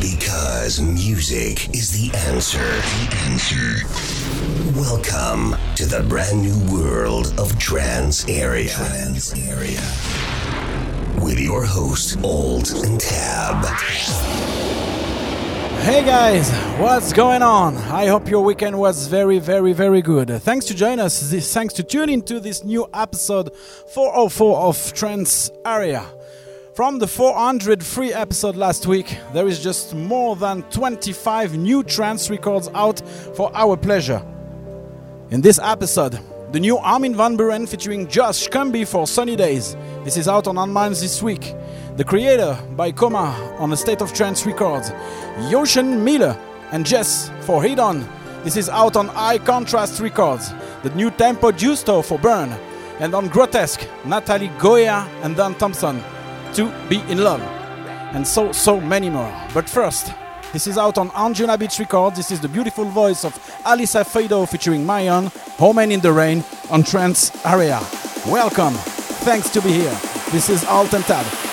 Because music is the answer. The answer. Welcome to the brand new world of Trance Area. Trance Area. With your host, Alt and Tab. Hey guys, what's going on? I hope your weekend was very, very, very good. Thanks to join us. Thanks to tune into this new episode 404 of Trance Area. From the 400 free episode last week, there is just more than 25 new trance records out for our pleasure. In this episode, the new Armin van Buuren featuring Josh Cumbee for Sunny Days. This is out on Armind this week. The Creator by Coma on the State of Trance Records. Jochen Miller and Jess for Head On. This is out on High Contrast Records. The new Tempo Giusto for Burn. And on Grotesque, Natalie Gioia and Dan Thompson to be in love. And so, so many more. But first, this is out on Anjunabeats Records. This is the beautiful voice of Alisa Fado featuring Mayon, Home in the Rain on Trance Area. Welcome. Thanks to be here. This is Alt and Tab.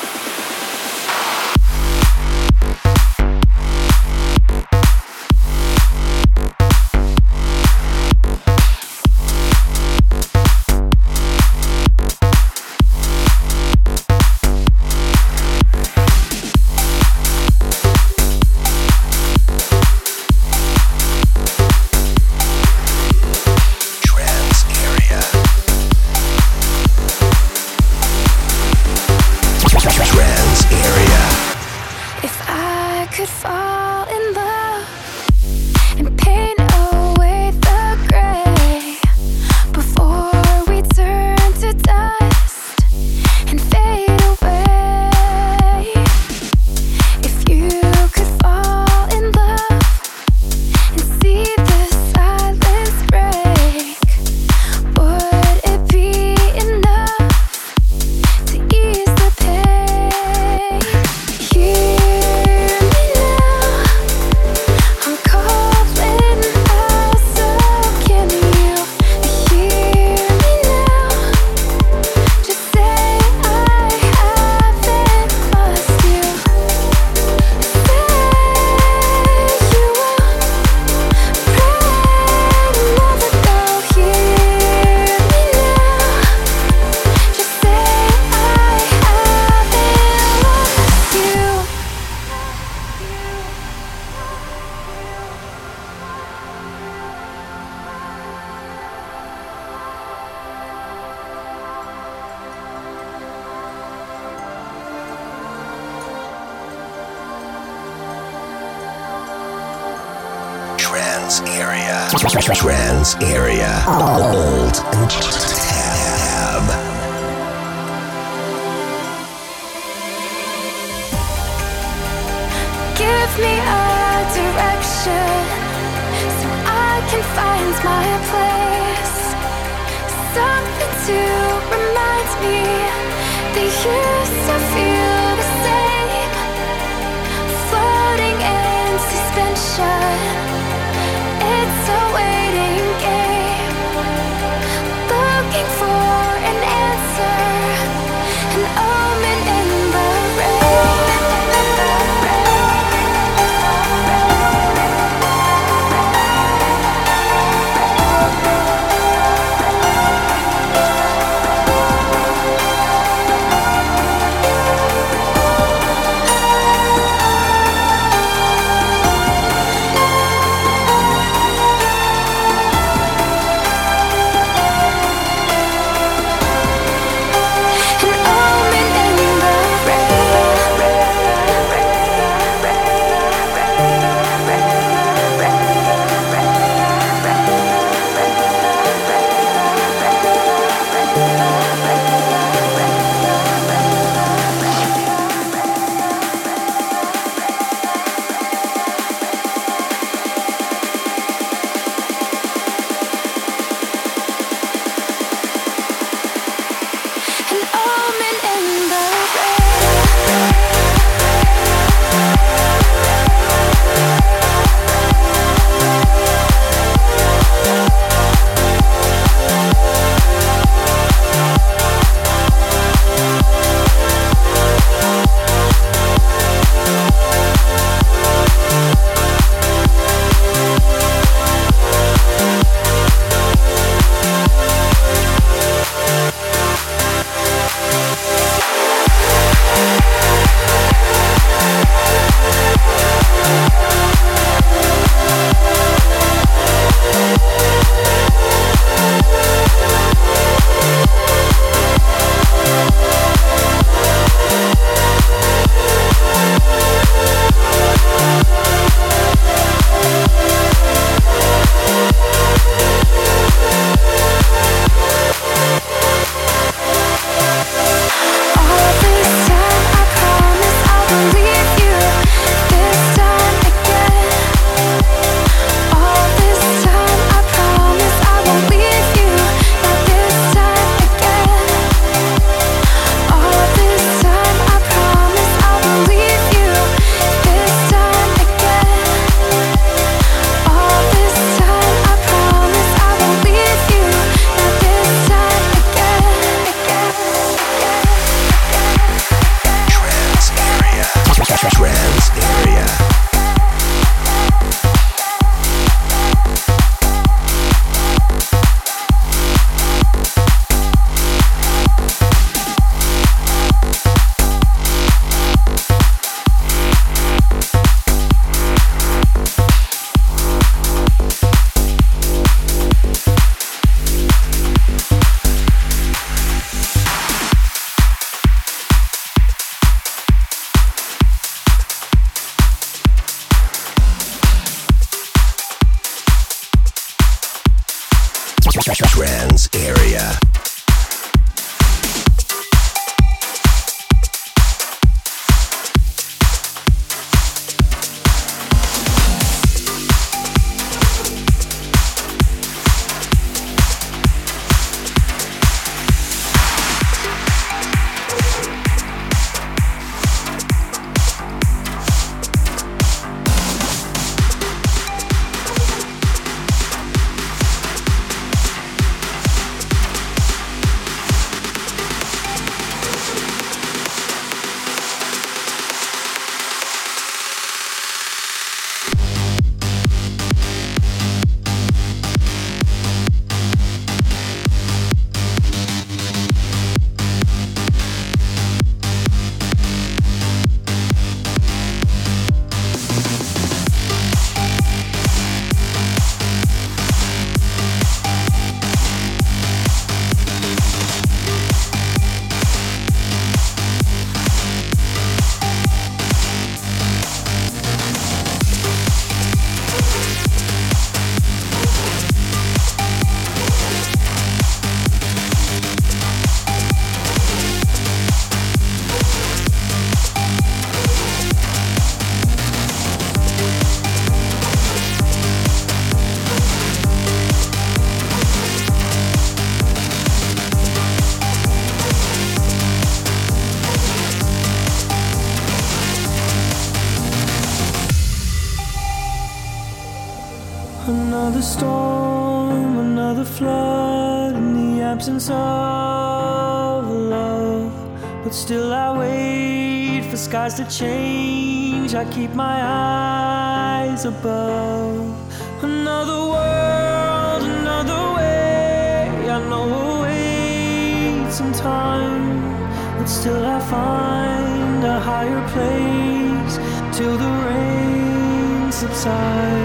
Skies to change. I keep my eyes above another world, another way. I know wait some time, but still I find a higher place till the rain subsides,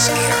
Trance Area.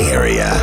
Area.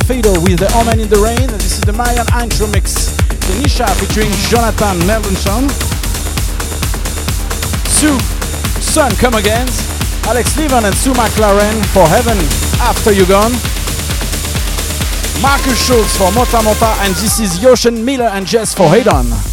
Fido with the Omen in the Rain. This is the Mayan intro mix. Denisha featuring Jonathan Melvinson. Sue, Sun Come Again. Alex Levin and Sue McLaren for Heaven After You Gone. Markus Schulz for Mota Mota and this is Jochen Miller and Jess for Head On.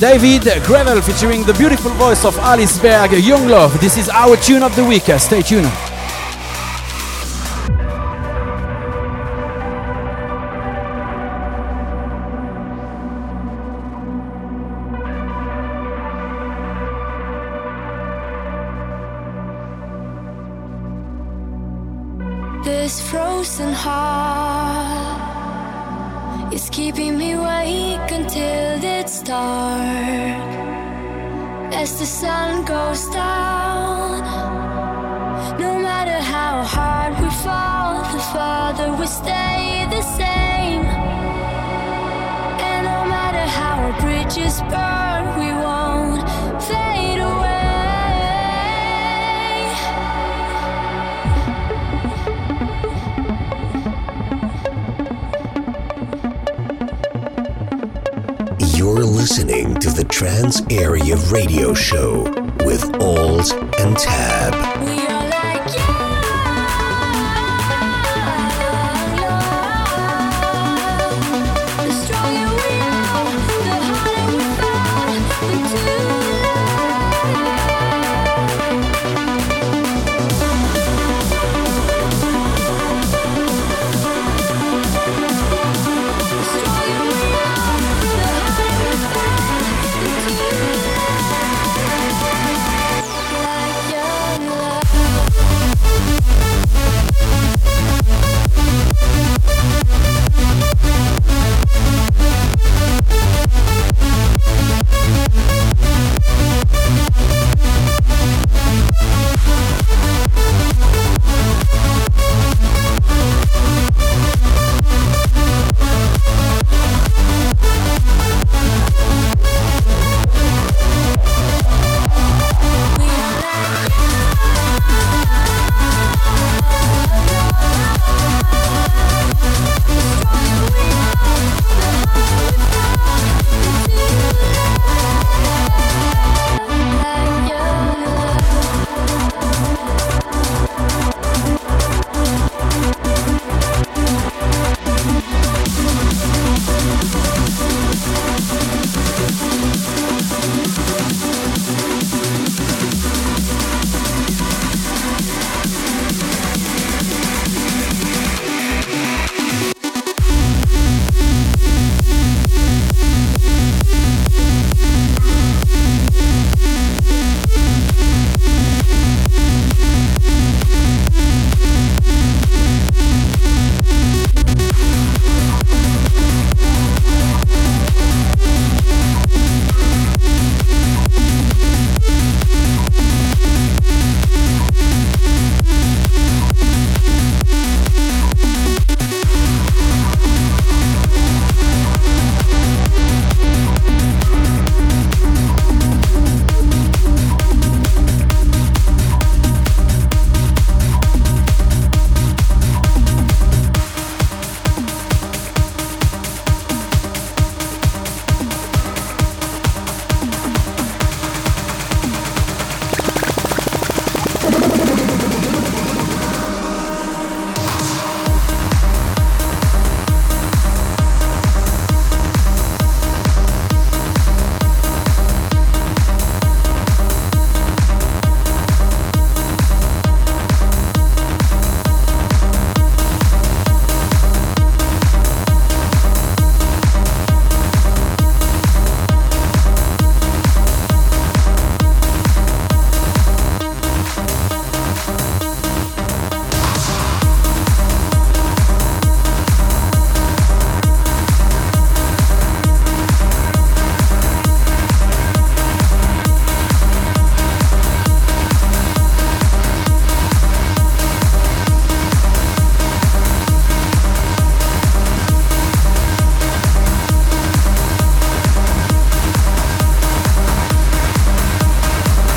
David Gravell featuring the beautiful voice of Alice Berg, Young Love. This is our tune of the week. Stay tuned. to the Trance Area Radio Show with Alt and Tab.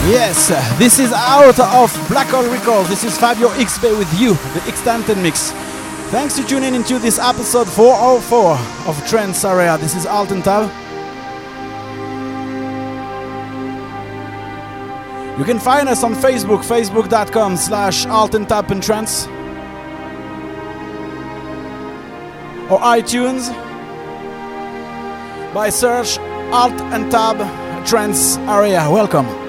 Yes, this is out of Black Hole Records. This is Fabio XB with you, the extended mix. Thanks to tuning into this episode 404 of Trance Area. This is Alt and Tab. You can find us on Facebook, facebook.com slash Altentab and Trance. Or iTunes by search Alt and Tab Trance Area. Welcome.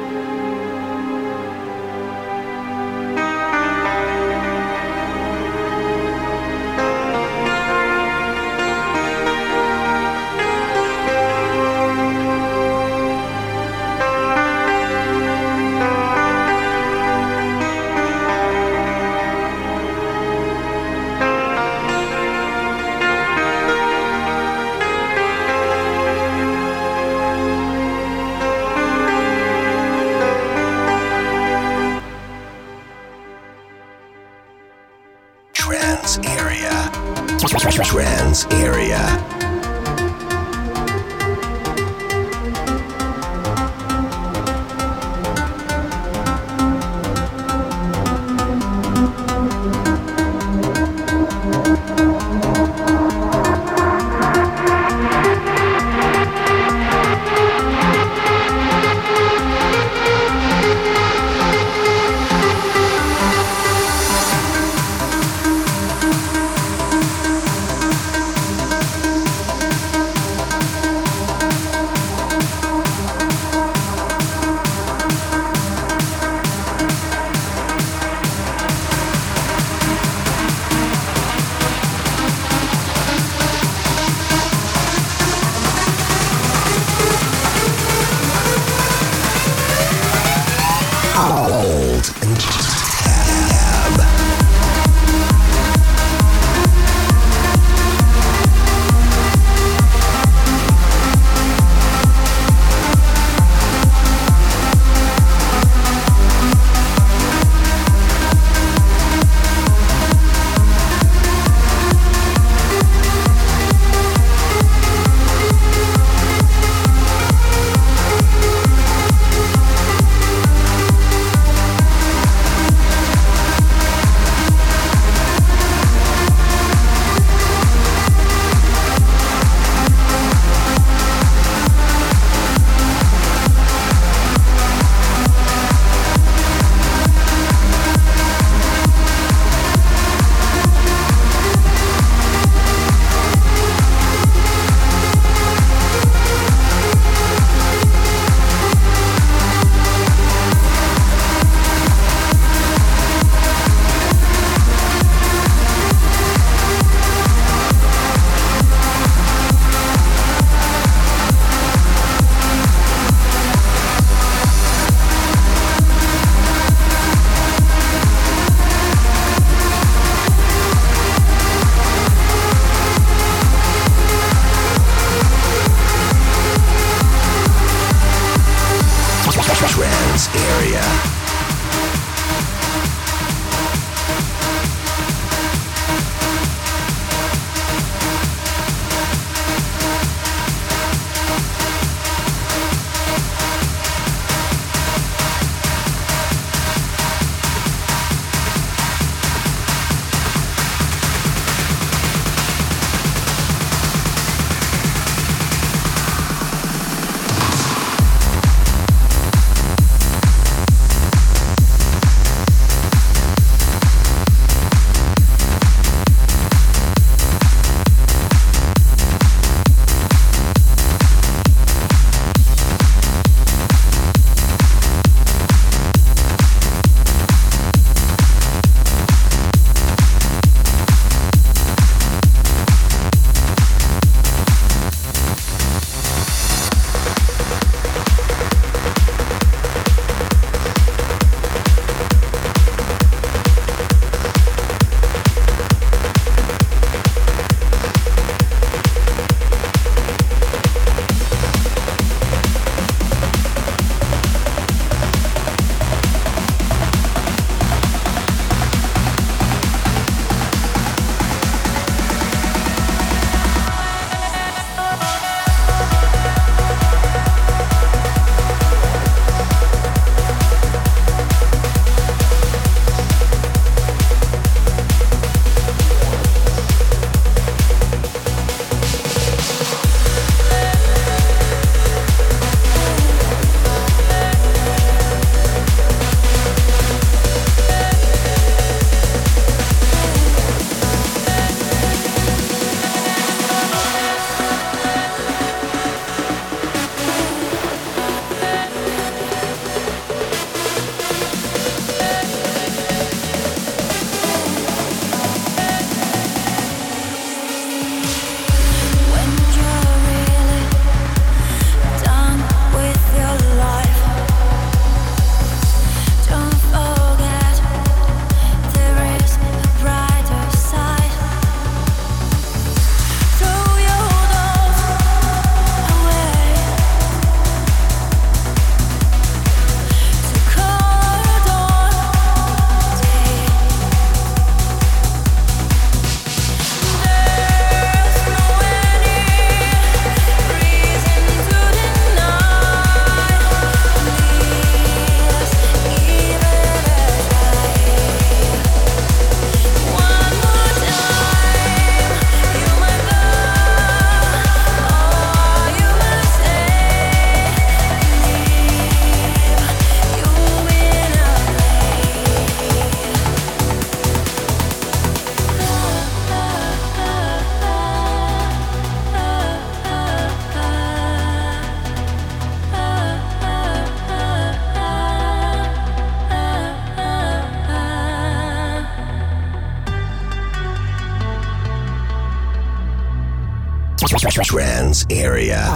Area.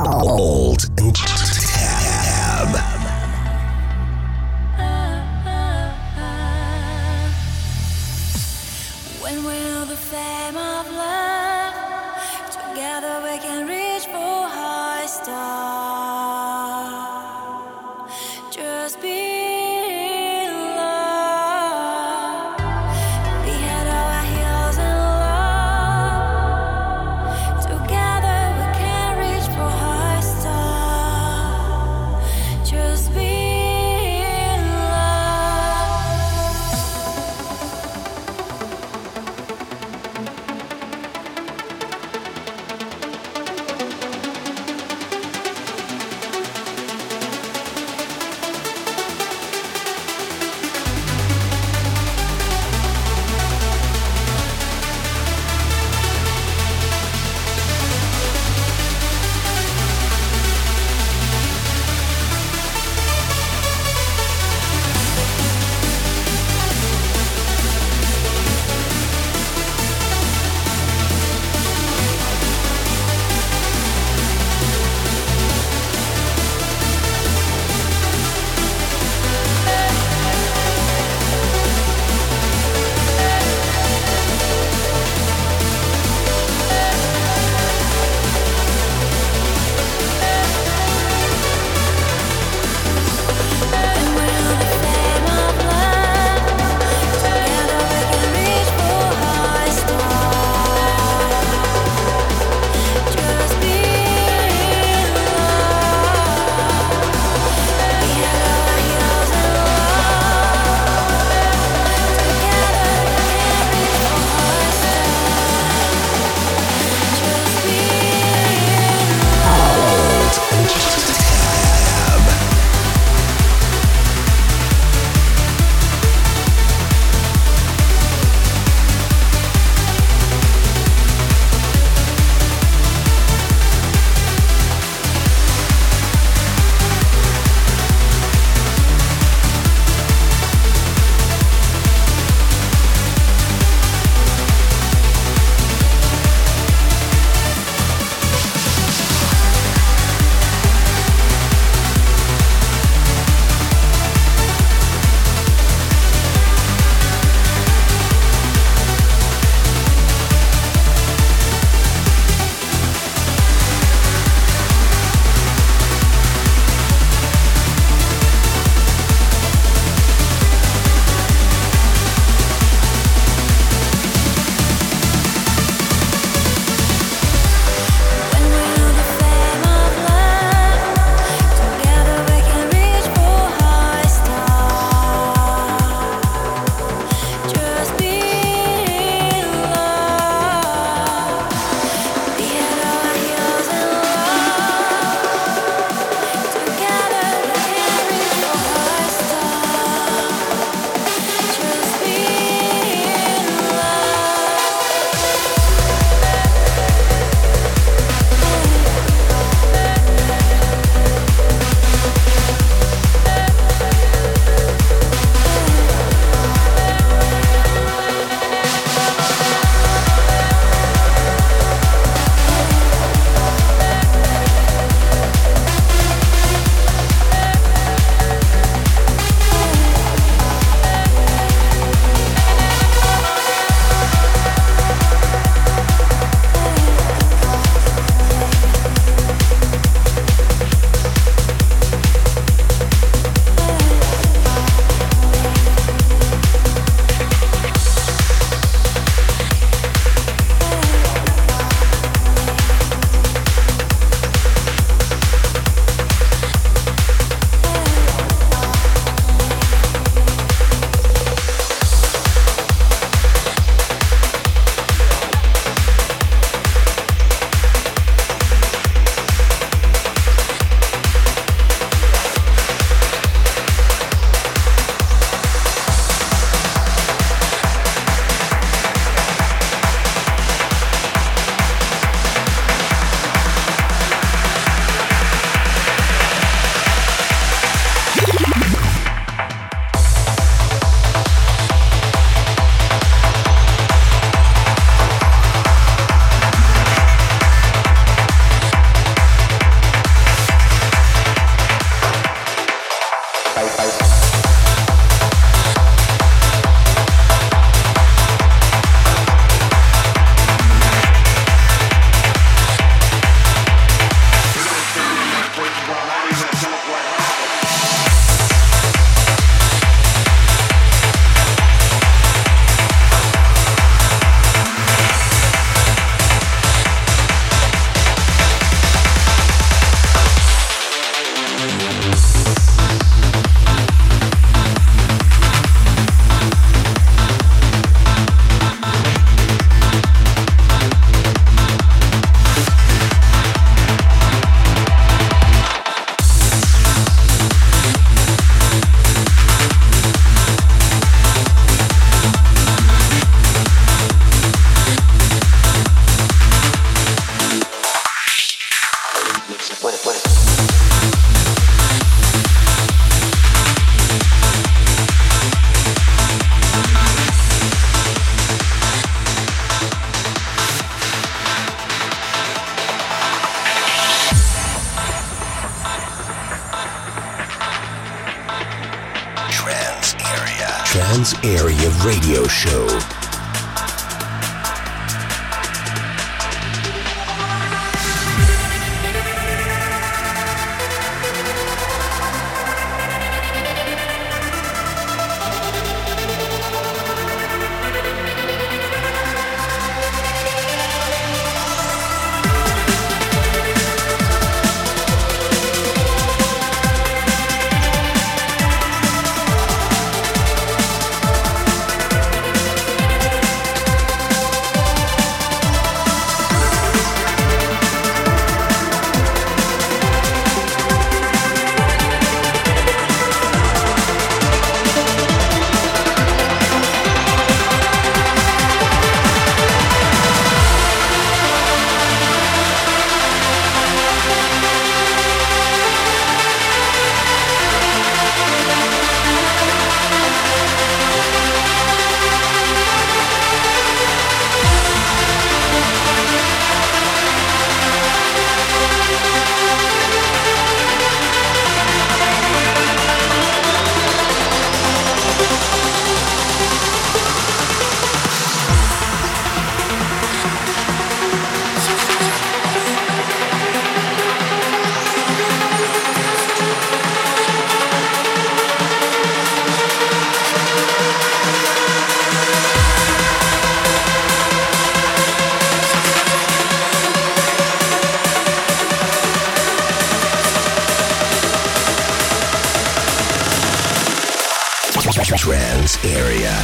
Trance Area.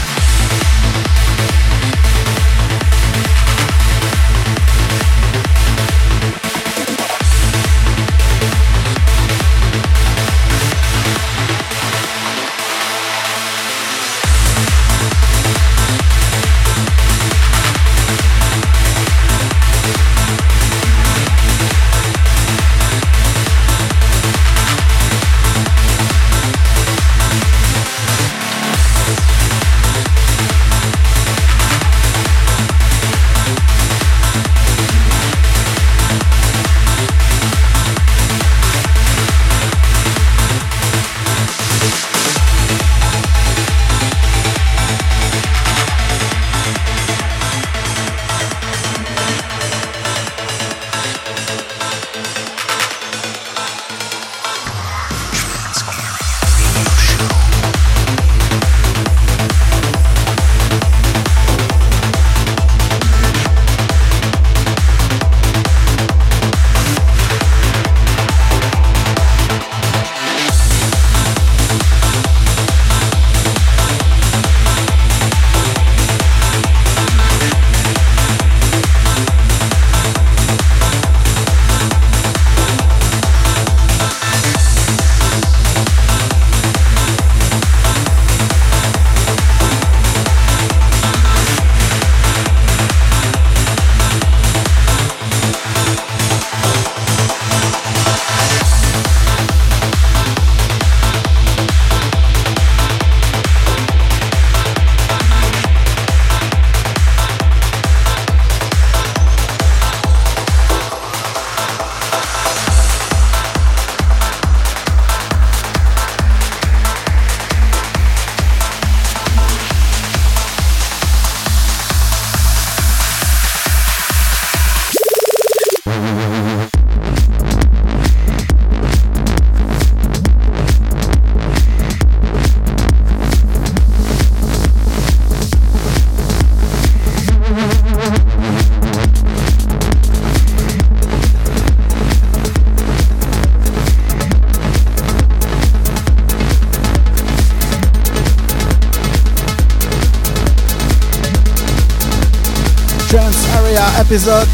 Episode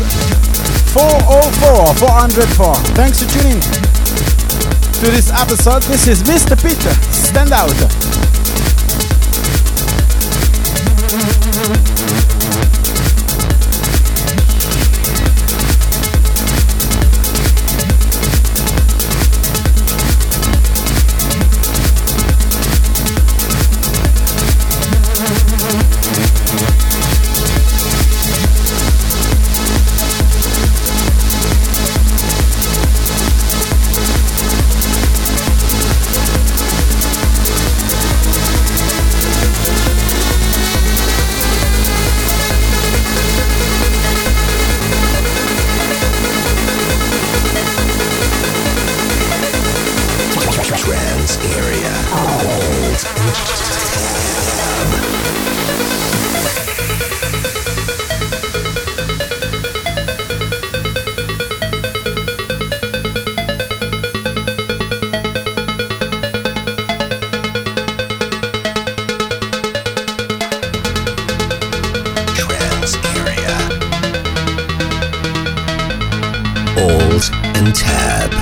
404, 404. Thanks for tuning to this episode. This is Mr. Peter. Stand out. And tab.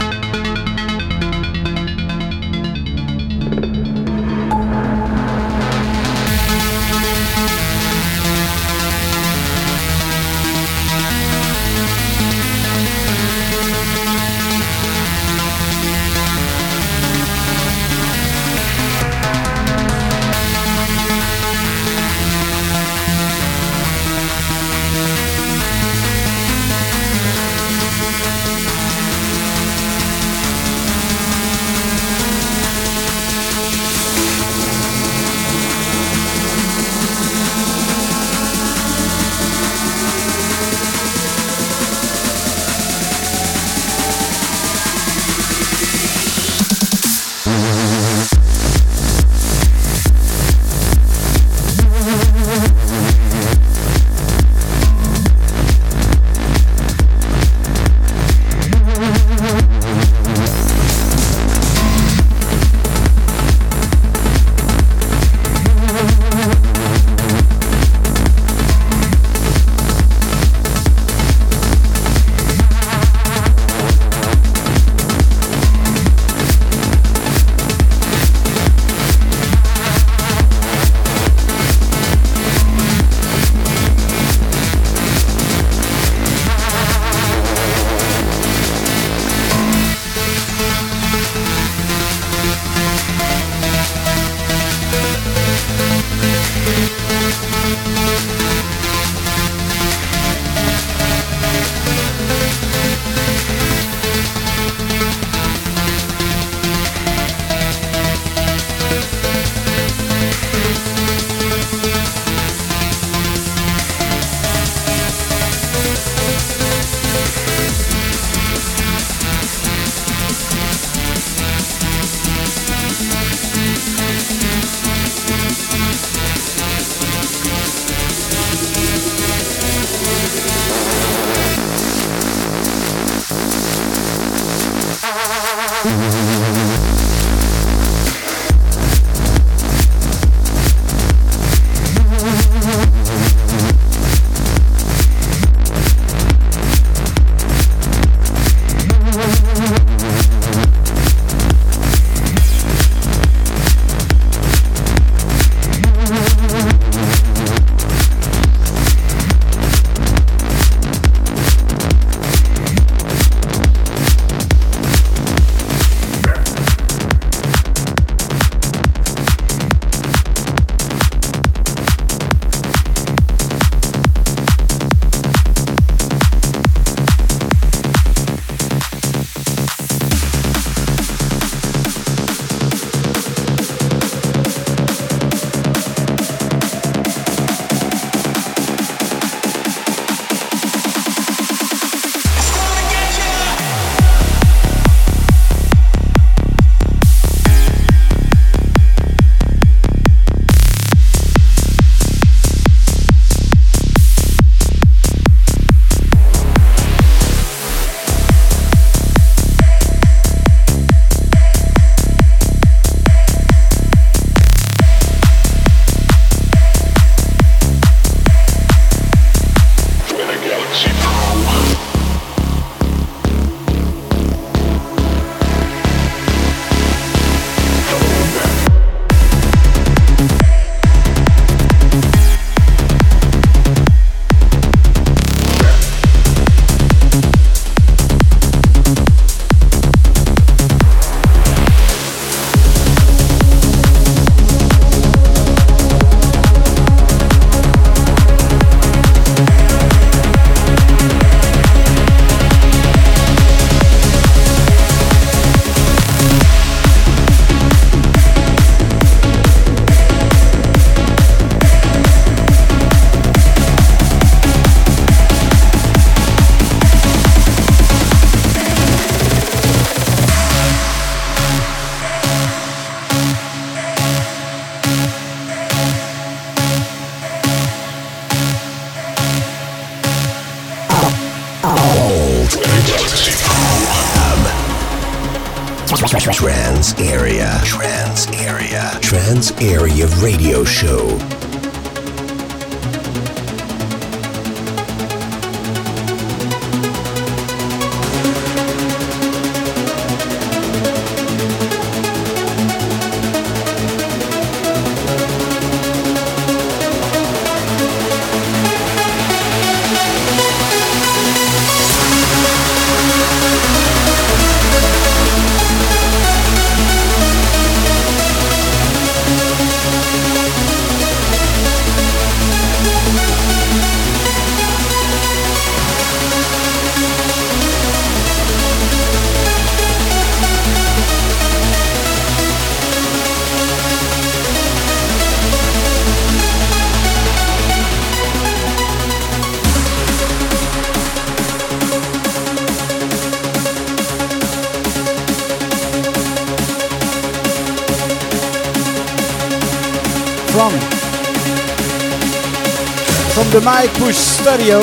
Mike Push Studio.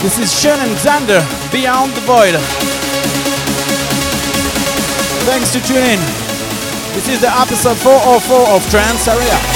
This is Shannon Zander, Beyond the Void. Thanks to tune in. This is the episode 404 of Trance Area.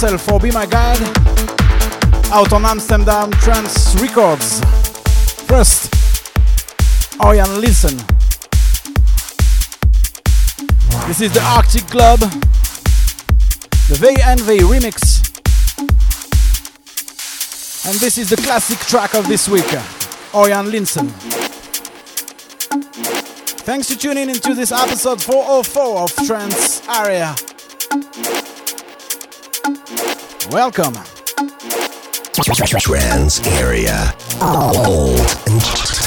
Russell for oh, Be My God out on Amsterdam Trance Records. First, Ørjan Nilsen. This is the Arctic Globe, the VNV remix. And this is the classic track of this week, Ørjan Nilsen. Thanks for tuning into this episode 404 of Trance Area. Welcome. Trance Area. Alt and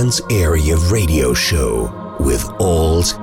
Trance Area Radio Show with Alt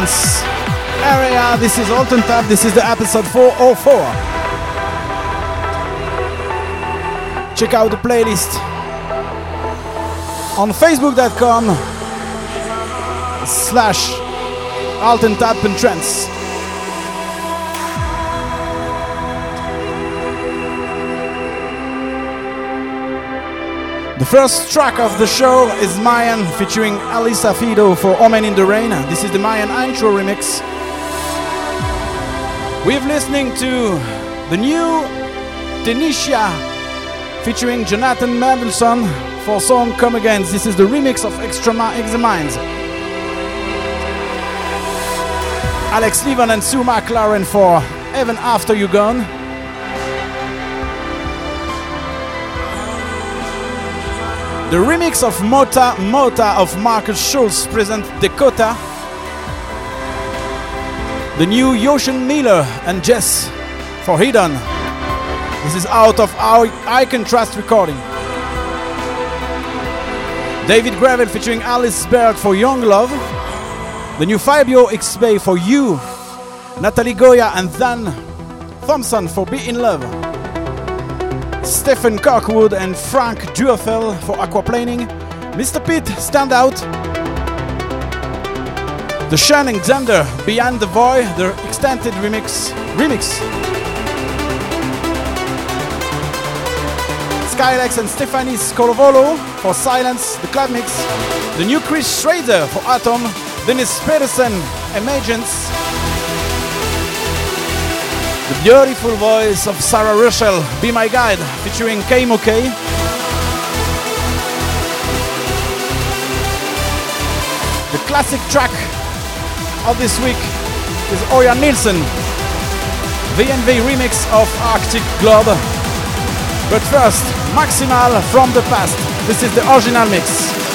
Trance area. This is Alt and Tab. This is the episode 404. Check out the playlist on facebook.com slash Alt and Tab and Trance. First track of the show is Mayan featuring Alisa Fido for Omen in the Rain. This is the Mayan intro remix. We're listening to the new Denisha featuring Jonathan Mendelsohn for song Come Again. This is the remix of Extra Minds. Alex Levin and Sue McLaren for Even After You Gone. The remix of Mota Mota of Markus Schulz presents Dakota. The new Jochen Miller and Jess for Hidden. This is out of our Icon Trust recording. David Gravell featuring Alice Baird for Young Love. The new Fabio X Bay for You. Natalie Gioia and Dan Thompson for Be in Love. Stephen Cockwood and Frank Duofel for Aquaplaning. Mr. Pitt Stand Out. The Shining Xander Beyond the Void, the extended remix. Remix. Skylex and Stephanie Scolovolo for Silence, the club mix. The new Chris Schrader for Atom. Dennis Pedersen, Emergence. Beautiful voice of Sarah Russell, Be My Guide, featuring KMOK. The classic track of this week is Ørjan Nilsen, VNV remix of Arctic Globe. But first, Maximal from the past. This is the original mix.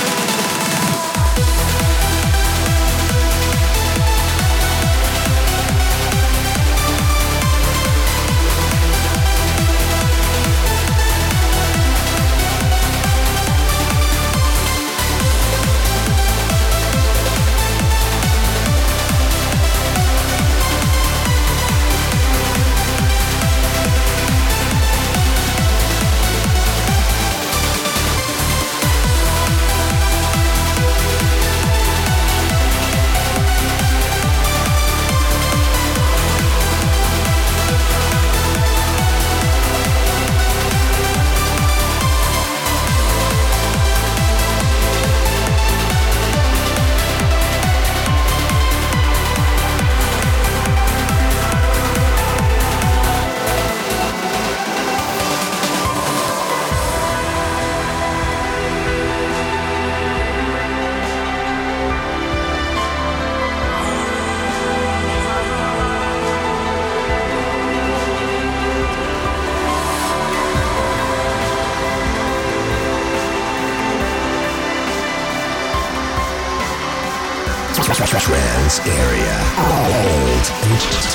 Area. Hold and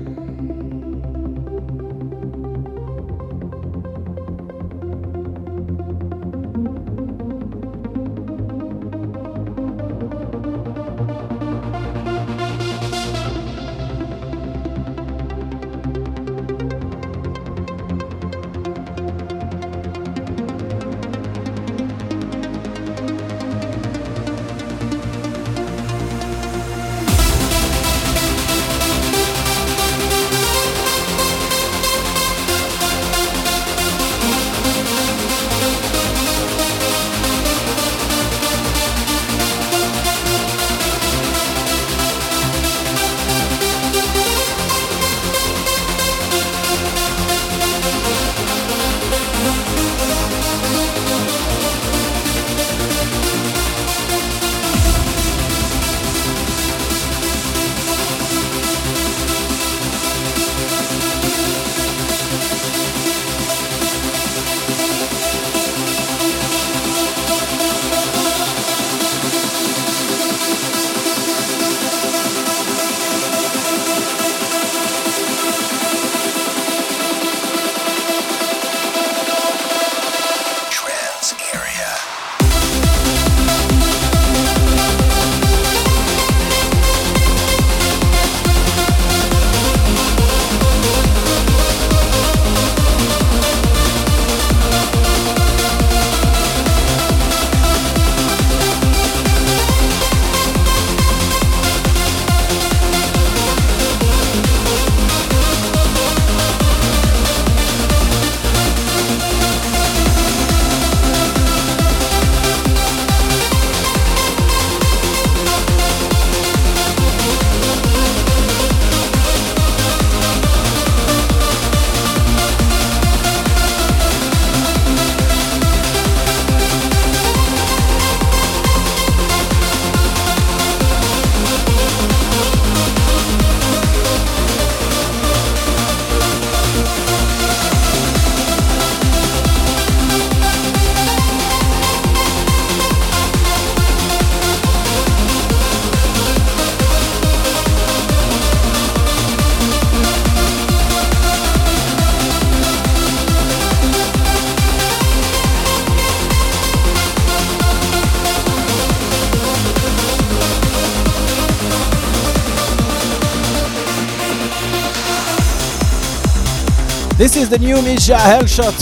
is the new Misja Helsloot.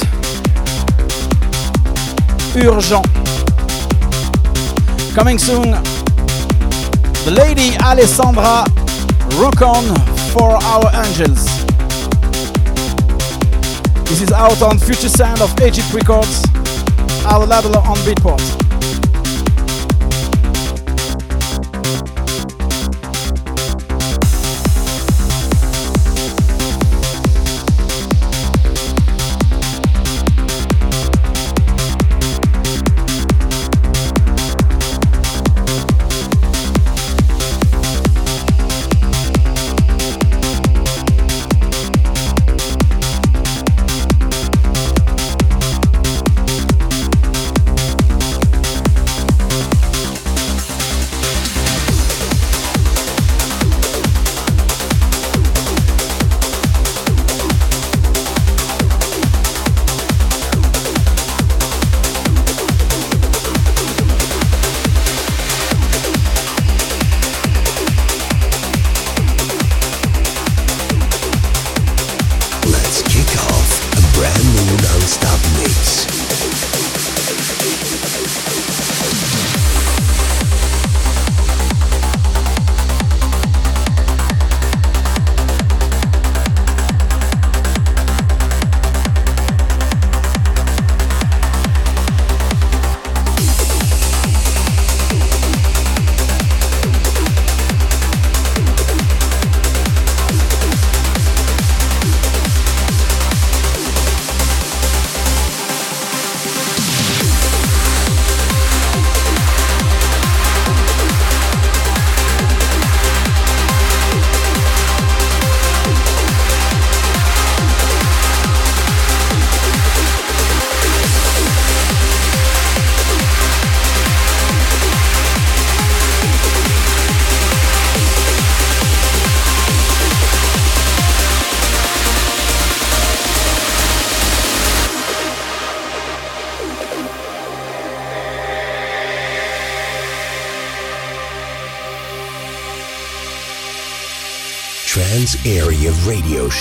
Urgent. Coming soon, the lady Alessandra Rock for our angels. This is out on Future Sound of Egypt Records, our label on Beatport.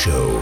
Show.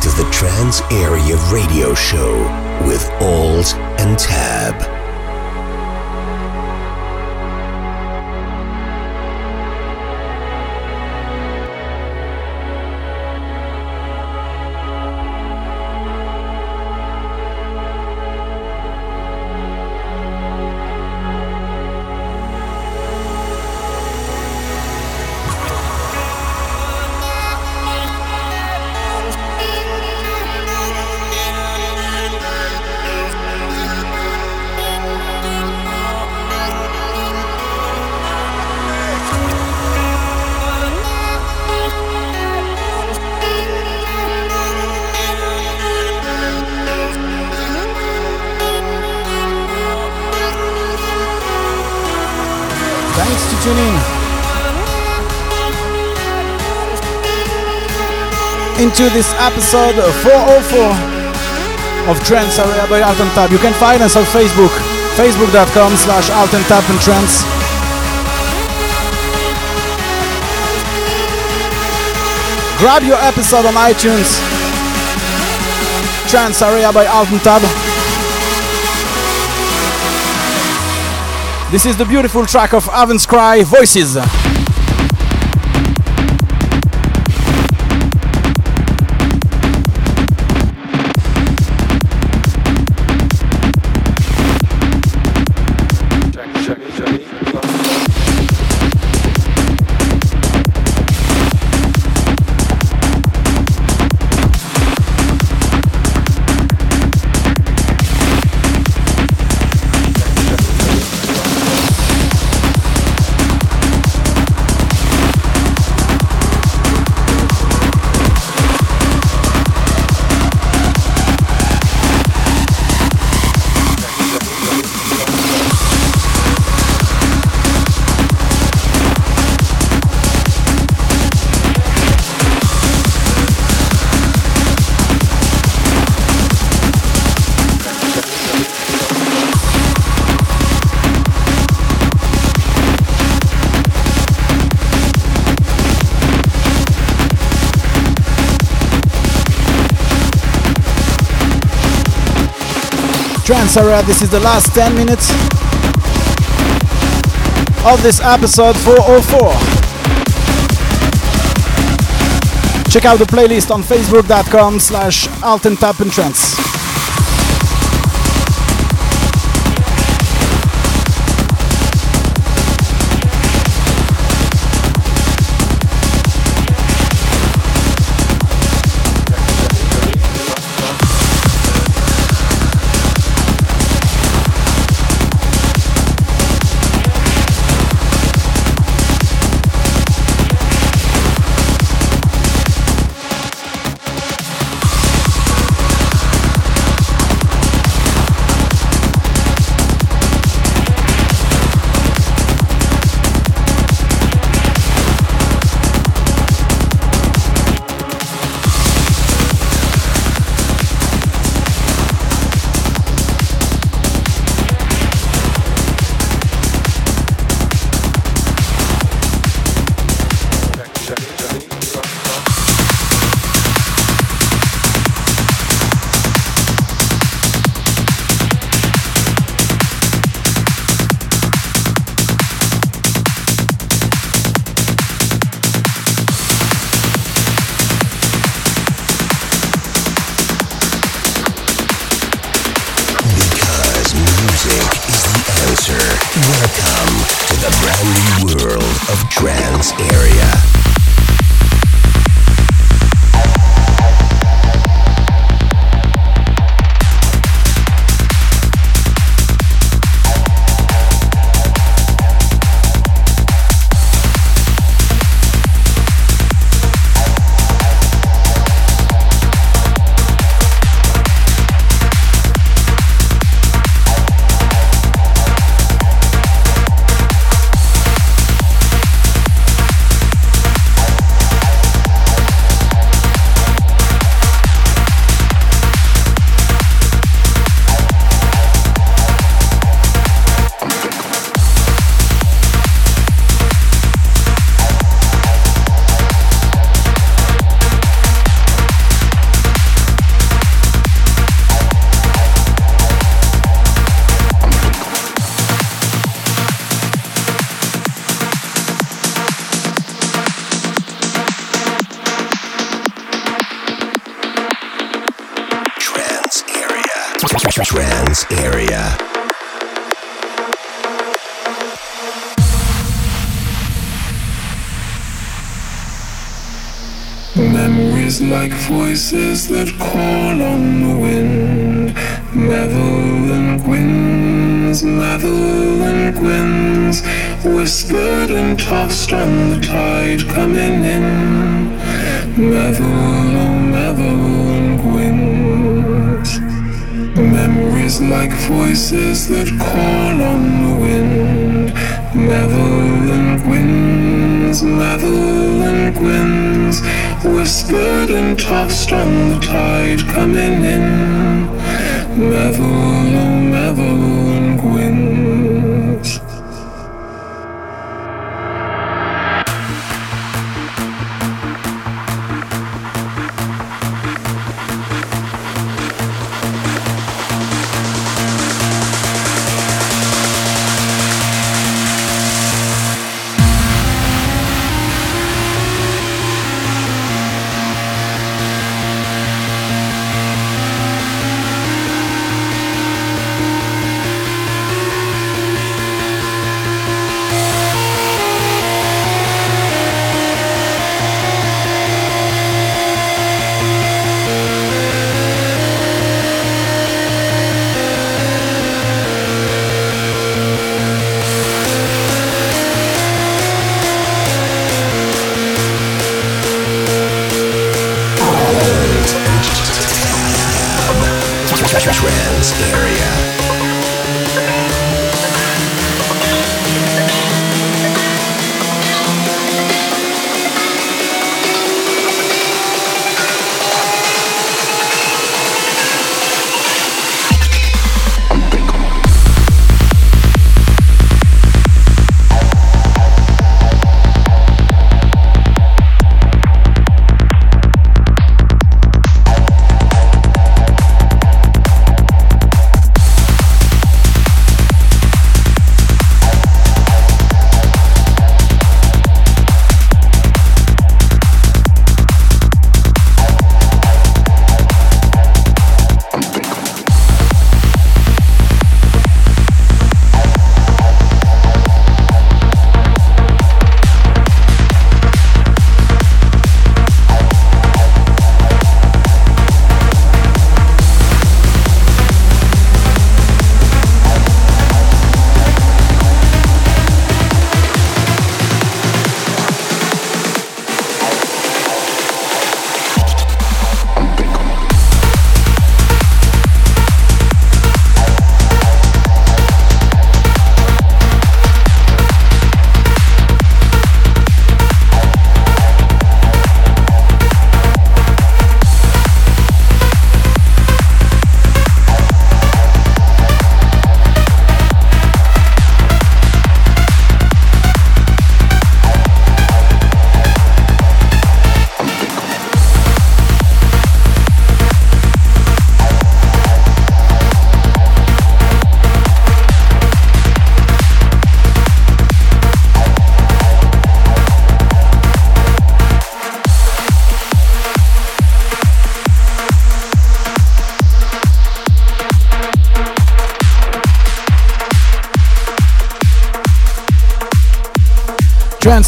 To the Trance Area Radio Show with Alt and Tab. Into this episode 404 of Area by Alt and Tab. You can find us on Facebook, facebook.com slash Alt and Trance. Grab your episode on iTunes. Trance Area by Alt and Tab. This is the beautiful track of Avens Cry Voices. Sarah. This is the last 10 minutes of this episode 404. Check out the playlist on facebook.com slash Trance. Tossed on the tide coming in. Madeline,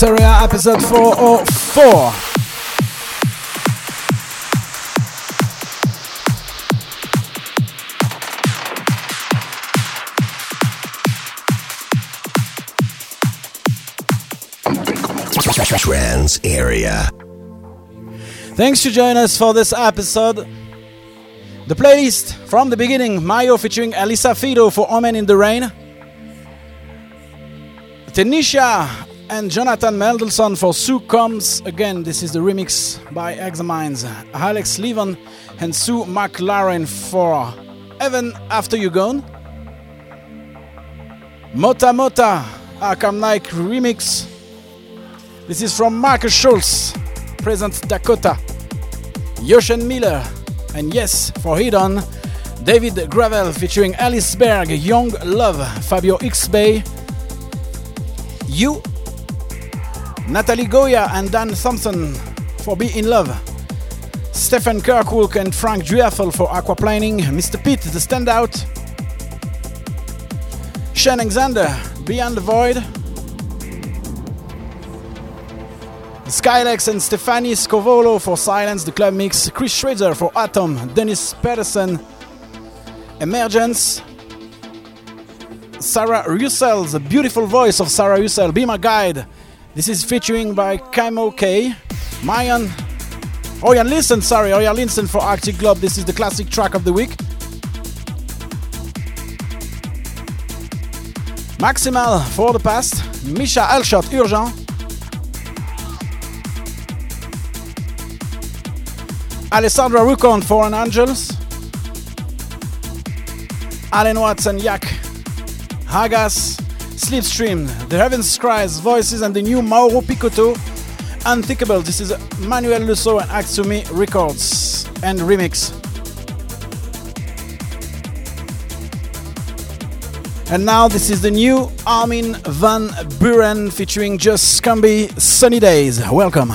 Area episode 404. Trance Area. Thanks to join us for this episode. The playlist from the beginning Mayo featuring Elisa Fido for Omen in the Rain. Tanisha and Jonathan Mendelsohn for Sue Combs. Again, this is the remix by Examines. Alex Levon and Sue McLaren for Even After You Gone. Mota Mota Arkham Nike remix. This is from Markus Schulz, present Dakota. Jochen Miller, and yes, for Hidden, David Gravell featuring Alice Berg, Young Love, Fabio X Bay, You, Natalie Gioia, and Dan Thompson for Be in Love. Stephen Kirkwood and Frank Dueffel for aquaplaning, Mr. Pete the standout, Shane Alexander, Beyond the Void, Skylex and Stefani Scovolo for Silence, the club mix, Chris Schrader for Atom, Dennis Pedersen, Emergence, Sarah Russell, the beautiful voice of Sarah Russell, Be My Guide. This is featuring by Kaimo K, Mayan, Ørjan Nilsen, sorry, Ørjan Nilsen for Arctic Globe. This is the classic track of the week. Maximal for the past, Misja Helsloot Urgent, Alessandra Rukon for an Angels, Alan Watson Yak, Hagas, Slipstream, The Heavens Cries, Voices, and the new Mauro Picotto, Unthinkable. This is Manuel Lusso and Aksumi Records and Remix. And now this is the new Armin van Buuren featuring Josh Cumbee Sunny Days. Welcome.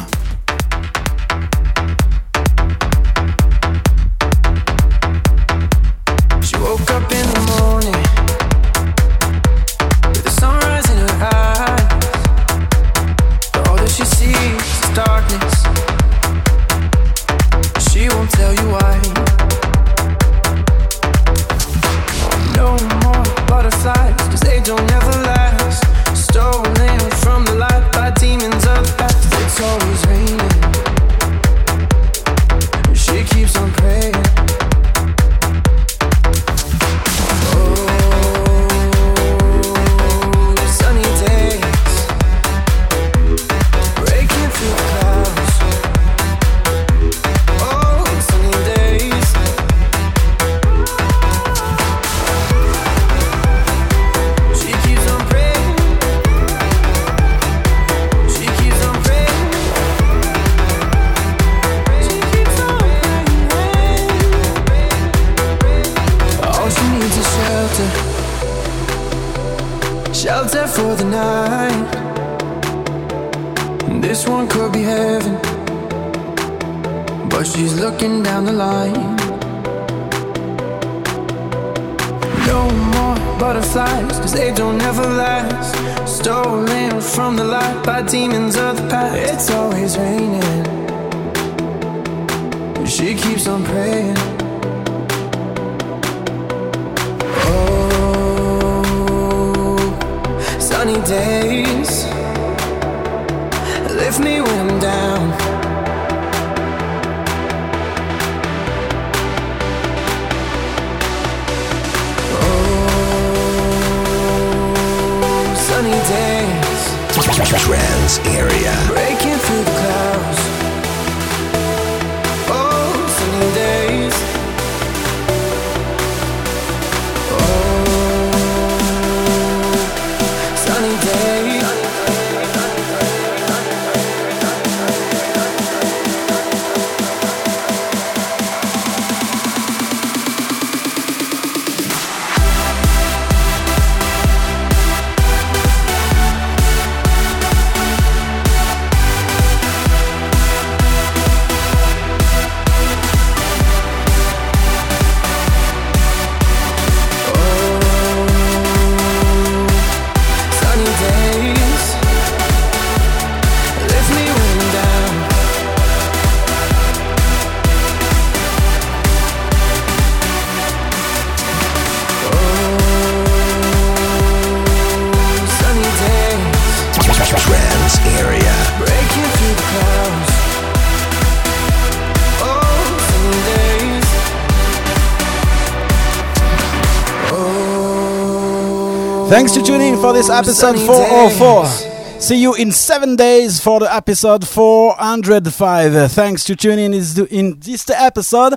This episode 404. See you in seven days for the episode 405. Uh, Thanks to tuning in in this episode.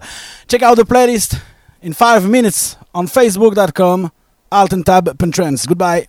Check out the playlist in five minutes on facebook.com, alt and tab Pentrance. Goodbye.